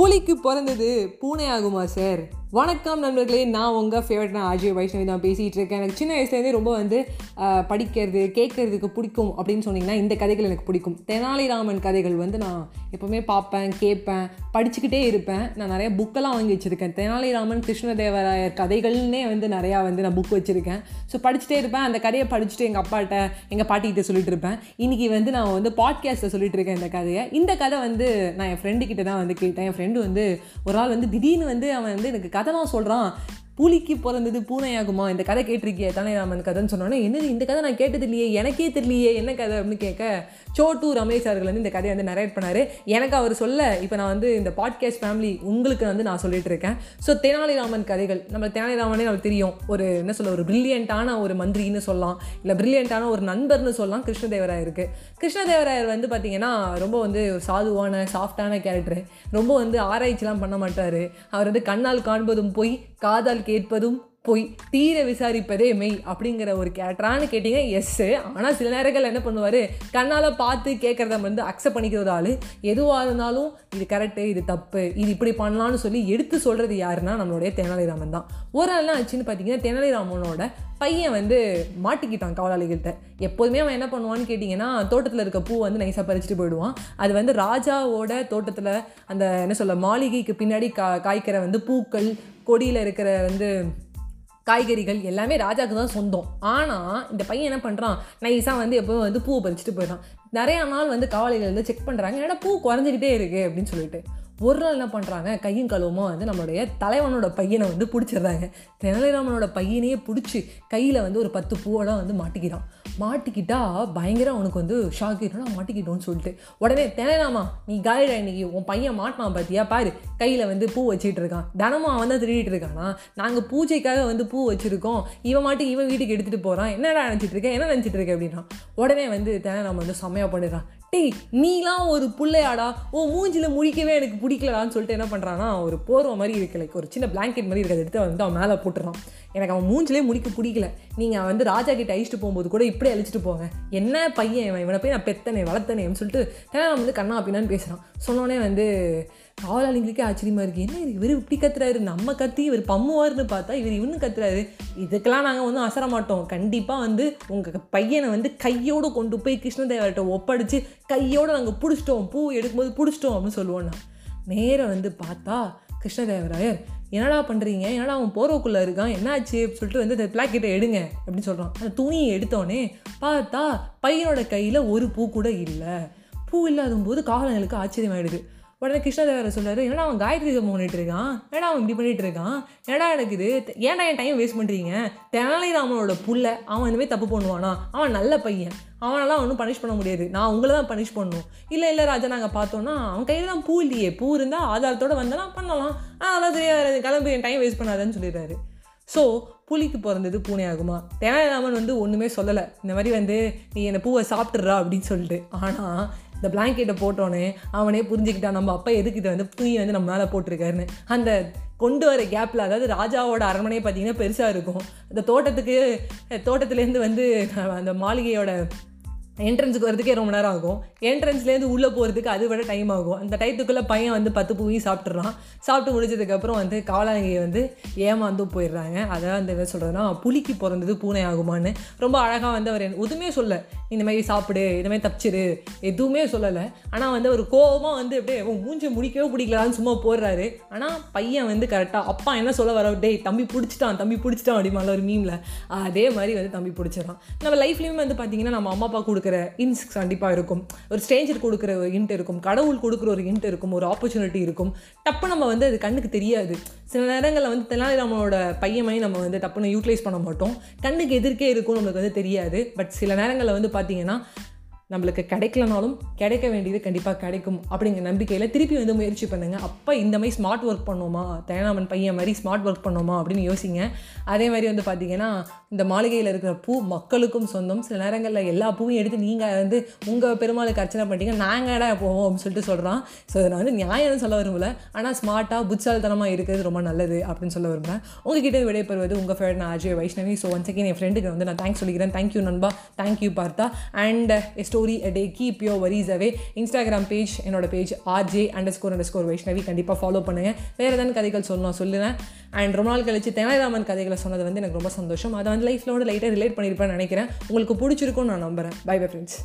புலிக்கு பிறந்தது பூனை ஆகுமா சார்? வணக்கம் நண்பர்களே நான் உங்கள் ஃபேவரட்னா அஜய் வைஷ்ணவி தான் பேசிகிட்டு இருக்கேன். எனக்கு சின்ன வயசுலேருந்தே ரொம்ப வந்து படிக்கிறது கேட்கறதுக்கு பிடிக்கும் அப்படின்னு சொன்னிங்கன்னா இந்த கதைகள் எனக்கு பிடிக்கும். தெனாலிராமன் கதைகள் வந்து நான் எப்போவுமே பார்ப்பேன் கேட்பேன் படிச்சுக்கிட்டே இருப்பேன். நான் நிறைய புக்கெல்லாம் வாங்கி வச்சுருக்கேன். தெனாலிராமன் கிருஷ்ணதேவராயர் கதைகள்னே வந்து நிறையா வந்து நான் புக் வச்சுருக்கேன். ஸோ படிச்சுட்டே இருப்பேன். அந்த கதையை படிச்சுட்டு எங்கள் அப்பாட்ட எங்கள் பாட்டிகிட்ட சொல்லிட்டு இருப்பேன். இன்றைக்கி வந்து நான் வந்து பாட்காஸ்ட்டில் சொல்லிட்டு இருக்கேன் இந்த கதையை. இந்த கதை வந்து நான் என் ஃப்ரெண்டுக்கிட்ட தான் வந்து கேட்டேன். என் ஃப்ரெண்டு வந்து ஒரு நாள் வந்து திடீர்னு வந்து அவன் வந்து எனக்கு கதைலாம் சொல்கிறான் புலிக்கு பிறந்தது பூனையாகுமா? இந்த கதை கேட்டிருக்கிய ராமன் கதைன்னு சொன்னோன்னே என்னது இந்த கதை நான் கேட்டது இல்லையே எனக்கே தெரியலையே என்ன கதை அப்படின்னு கேட்க சோட்டு ரமேஷ் அவர்கள் வந்து இந்த கதையை வந்து நரேட் பண்ணார். எனக்கு அவர் சொல்ல இப்போ நான் வந்து இந்த பாட்காஸ்ட் ஃபேமிலி உங்களுக்கு வந்து நான் சொல்லிட்டு இருக்கேன். ஸோ தெனாலிராமன் கதைகள் நம்ம தெனாலிராமனே நமக்கு தெரியும். ஒரு என்ன சொல்ல ஒரு பிரில்லியண்ட்டான ஒரு மந்திரின்னு சொல்லலாம். இல்லை பிரில்லியண்ட்டான ஒரு நண்பர்னு சொல்லலாம். கிருஷ்ணதேவராயருக்கு. கிருஷ்ணதேவராயர் வந்து பார்த்தீங்கன்னா ரொம்ப வந்து சாதுவான சாஃப்டான கேரக்டர் ரொம்ப வந்து ஆராய்ச்சிலாம் பண்ண மாட்டார். அவர் வந்து கண்ணால் காண்பதும் போய் காதால் கேட்பதும் பொய் தீர விசாரிப்பதே மெய் அப்படிங்கிற ஒரு கேரக்டரானு கேட்டிங்க. எஸ்ஸு ஆனால் சில நேரங்கள் என்ன பண்ணுவார்? கண்ணால் பார்த்து கேட்குறத வந்து அக்செப்ட் பண்ணிக்கிறது எதுவாக இருந்தாலும் இது கரெக்டு இது தப்பு இது இப்படி பண்ணலான்னு சொல்லி எடுத்து சொல்கிறது யாருன்னா நம்மளுடைய தெனாலிராமன் தான். ஒரு நாள் ஆச்சுன்னு பார்த்தீங்கன்னா தெனாலிராமனோட பையன் வந்து மாட்டிக்கிட்டான் காவலாளிகள்கிட்ட. எப்போதுமே அவன் என்ன பண்ணுவான்னு கேட்டிங்கன்னா தோட்டத்தில் இருக்க பூ வந்து நைஸாக பறிச்சுட்டு போயிடுவான். அது வந்து ராஜாவோட தோட்டத்தில் அந்த என்ன சொல்ல மாளிகைக்கு பின்னாடி கா காய்க்கிற வந்து பூக்கள் கொடியில் இருக்கிற வந்து காய்கறிகள் எல்லாமே ராஜாவுக்கு தான் சொந்தம். ஆனால் இந்த பையன் என்ன பண்ணுறான் நைஸாக வந்து எப்போவும் வந்து பூவை பறிச்சுட்டு போயிடுறான். நிறையா நாள் வந்து காவலிகள் வந்து செக் பண்ணுறாங்க ஏன்னா பூ குறைஞ்சிக்கிட்டே இருக்குது அப்படின்னு சொல்லிட்டு. ஒரு நாள் என்ன பண்ணுறாங்க கையும் கழுவுமா வந்து நம்மளுடைய தலைவனோட பையனை வந்து பிடிச்சிடுறாங்க. தெனாலிராமனோட பையனையே பிடிச்சி கையில் வந்து ஒரு பத்து பூவெல்லாம் வந்து மாட்டிக்கிறான். மாட்டிக்கிட்டா பயங்கர அவனுக்கு வந்து ஷாக் நான் மாட்டிக்கிட்டோன்னு சொல்லிட்டு. உடனே தெனாலிராமா நீ காலிடா இன்னைக்கு. உன் பையன் மாட்டினான் பார்த்தியா பாரு கையில் வந்து பூ வச்சுட்டு இருக்கான். தினமும் அவன் தான் திருடிட்டு இருக்கானா? நாங்கள் பூஜைக்காக வந்து பூ வச்சுருக்கோம். இவன் மாட்டுக்கு இவன் வீட்டுக்கு எடுத்துகிட்டு போகிறான் என்னடா நினச்சிட்டு இருக்கேன் என்ன நினச்சிட்டு இருக்கேன் அப்படின்னா உடனே வந்து தெனாலிராமன் வந்து செம்மையாக பண்ணிடுறான். டேய் நீலாம் ஒரு பிள்ளையாடா ஓ மூஞ்சில் முடிக்கவே எனக்கு பிடிக்கலடான்னு சொல்லிட்டு என்ன பண்ணுறான்னா ஒரு போர்வை மாதிரி இருக்கு லைக் ஒரு சின்ன பிளாங்கெட் மாதிரி இருக்கிறத எடுத்து அவன் வந்து அவன் மேலே போட்டுறான். எனக்கு அவன் மூஞ்சிலே முடிக்க பிடிக்கல. நீங்கள் வந்து ராஜா கிட்ட அழிச்சிட்டு போகும்போது கூட இப்படி அழிச்சிட்டு போங்க. என்ன பையன் இவன்? இவனை போய் நான் பெத்தனே வளர்த்தனேன்னு சொல்லிட்டு தேனா வந்து கண்ணா அப்படின்னான்னு பேசுகிறான் சொன்னோடனே வந்து காவலாளிங்களுக்கே ஆச்சரியமாக இருக்குது என்ன இவர் இப்படி கத்துறாரு? நம்ம கத்தி இவர் பம்முவார்னு பார்த்தா இவர் இவனு கத்துறாரு. இதுக்கெல்லாம் நாங்கள் வந்து அசர மாட்டோம். கண்டிப்பாக வந்து உங்கள் பையனை வந்து கையோடு கொண்டு போய் கிருஷ்ணதேவர்கிட்ட ஒப்படைச்சு கையோடு நாங்கள் பிடிச்சிட்டோம். பூ எடுக்கும்போது பிடிச்சிட்டோம் அப்படின்னு சொல்லுவோம் நான். நேரம் வந்து பார்த்தா கிருஷ்ணதேவராயர் என்னடா பண்ணுறீங்க என்னடா அவன் போர்வக்குள்ளே இருக்கான்? என்னாச்சு? அப்படின்னு சொல்லிட்டு வந்து இந்த பிளாக்கெட்டை எடுங்க. அப்படின்னு சொல்கிறான் அந்த துணியை எடுத்தோடனே பார்த்தா பையனோட கையில் ஒரு பூ கூட இல்லை. பூ இல்லாத போது காவலங்களுக்கு ஆச்சரியமாயிடுது. உடனே கிருஷ்ணதேவரை சொன்னார் என்னடா அவன் காயத்ரி ஜபம் பண்ணிட்டு இருக்கான்? ஏடா அவன் இப்படி பண்ணிட்டு இருக்கான்? ஏடா எனக்கு இது? ஏன்டா என் டைம் வேஸ்ட் பண்ணுறீங்க தெனாலிராமனோட புள்ள அவன் இந்த மாதிரி தப்பு பண்ணுவானா? அவன் நல்ல பையன். அவனெல்லாம் ஒன்றும் பனிஷ் பண்ண முடியாது. நான் உங்களை தான் பனிஷ் பண்ணணும் இல்லை இல்லை ராஜா நாங்கள் பார்த்தோன்னா அவன் கையில் தான் பூ இல்லையே. பூ இருந்தால் ஆதாரத்தோட வந்தனா பண்ணலாம். அதெல்லாம் தெரியாது. கிளம்பு என் டைம் வேஸ்ட் பண்ணாதேன்னு சொல்லிடுறாரு. ஸோ புலிக்கு பிறந்தது பூனையாகுமா ஆகுமா? வந்து ஒன்றுமே சொல்லலை. இந்த மாதிரி வந்து நீ என்னை பூவை சாப்பிட்றா அப்படின்னு சொல்லிட்டு. ஆனால் இந்த பிளாங்கெட்டை போட்டோன்னே அவனே புரிஞ்சுக்கிட்டான் நம்ம அப்பா எதுக்கு இதை வந்து துணி வந்து நம்ம மேலே போட்டிருக்காருன்னு. அந்த கொண்டு வர கேப்பில் அதாவது ராஜாவோட அரண்மனையை பார்த்தீங்கன்னா பெருசாக இருக்கும். இந்த தோட்டத்துக்கு தோட்டத்துலேருந்து வந்து அந்த மாளிகையோட என்ட்ரன்ஸுக்கு வரதுக்கே ரொம்ப நேரம் ஆகும். என்ட்ரன்ஸ்லேருந்து உள்ளே போகிறதுக்கு அது விட டைம் ஆகும். அந்த டயத்துக்குள்ளே பையன் வந்து பத்து பூவையும் சாப்பிட்றான் சாப்பிட்டு முடிச்சதுக்கப்புறம் வந்து காவலாளியை வந்து ஏமாந்து போயிடுறாங்க. அதான் அந்த என்ன சொல்கிறதுனா புலிக்கு பிறந்தது பூனை ஆகுமான்னு. ரொம்ப அழகாக வந்து அவர் எதுவுமே சொல்ல இந்த மாதிரி சாப்பிடு இந்த மாதிரி தப்பிச்சிரு. எதுவுமே சொல்லலை. ஆனால் வந்து அவர் கோபமாக வந்து அப்படியே மூஞ்சி முடிக்கவே பிடிக்கலான்னு சும்மா போடுறாரு. ஆனால் பையன் வந்து கரெக்டாக அப்பா என்ன சொல்ல வர? டேய் தம்பி பிடிச்சிட்டான் தம்பி பிடிச்சிட்டான் அப்படிமால ஒரு மீமில் அதே மாதிரி வந்து தம்பி பிடிச்சிடான் நம்ம லைஃப்லேயுமே வந்து பார்த்தீங்கன்னா நம்ம அம்மா அப்பா கொடுக்குற இன்ஸ் கண்டிப்பாக இருக்கும். ஒரு ஸ்ட்ரேஞ்சர் கொடுக்குற ஒரு இன்ட் இருக்கும். கடவுள் கொடுக்குற ஒரு இன்ட் இருக்கும். ஒரு ஆப்பர்ச்சுனிட்டி இருக்கும். டப்பு நம்ம வந்து அது கண்ணுக்கு தெரியாது. சில நேரங்களில் வந்து தெனாலிராமனோட பையனை நம்ம வந்து டப்புன்னு யூட்டிலைஸ் பண்ண மாட்டோம். கண்ணுக்கு எதிர்க்கே இருக்கும் நம்மளுக்கு வந்து தெரியாது. பட் சில நேரங்களில் வந்து பார்த்தீங்கன்னா நம்மளுக்கு கிடைக்கலனாலும் கிடைக்க வேண்டியது கண்டிப்பாக கிடைக்கும் அப்படிங்கிற நம்பிக்கையில் திருப்பி வந்து முயற்சி பண்ணுங்கள் அப்போ இந்த மாதிரி ஸ்மார்ட் ஒர்க் பண்ணோமா தயனாமன் பையன் மாதிரி ஸ்மார்ட் ஒர்க் பண்ணோமா அப்படின்னு யோசிங்க. அதே மாதிரி வந்து பார்த்தீங்கன்னா இந்த மாளிகையில் இருக்கிற பூ மக்களுக்கும் சொந்தம். சில நேரங்களில் எல்லா பூவையும் எடுத்து நீங்கள் வந்து உங்கள் பெருமாளுக்கு அர்ச்சனை பண்ணிட்டீங்க. நாங்கள் இடம் போவோம் அப்படின்னு சொல்லிட்டு சொல்கிறான் ஸோ இதை நான் வந்து நியாயம் சொல்ல விரும்பல. ஆனால் ஸ்மார்ட்டாக புட்சாலித்தனமாக இருக்கிறது ரொம்ப நல்லது அப்படின்னு சொல்ல விரும்புகிறேன் உங்ககிட்ட விடைபெறுவது உங்கள் ஃபேவரட் நான் Ajay Vaishnavi. So once again என் ஃப்ரெண்டுக்கு வந்து நான் தேங்க்ஸ் சொல்லிக்கிறேன். தேங்க்யூ நண்பா. Thank you Partha. And uh, எஸ்டோ story a day keep your worries away Instagram page என்னோட page RJ underscore underscore Vaishnavi. கண்டிப்பாக ஃபாலோ பண்ணுங்கள் வேறு ஏதாவது கதைகள் சொல்லணும் சொல்லுவேன் அண்ட் ரொம்ப நாள் கழிச்சு தெனாலிராமன் கதைகளை சொன்னது வந்து எனக்கு ரொம்ப சந்தோஷம். அதை வந்து லைஃப்பில் வந்து லைட்டாக ரிலேட் பண்ணியிருப்பேன்னு நினைக்கிறேன். உங்களுக்கு பிடிச்சிருக்கும்னு நான் நம்புகிறேன் பை பை ஃப்ரெண்ட்ஸ்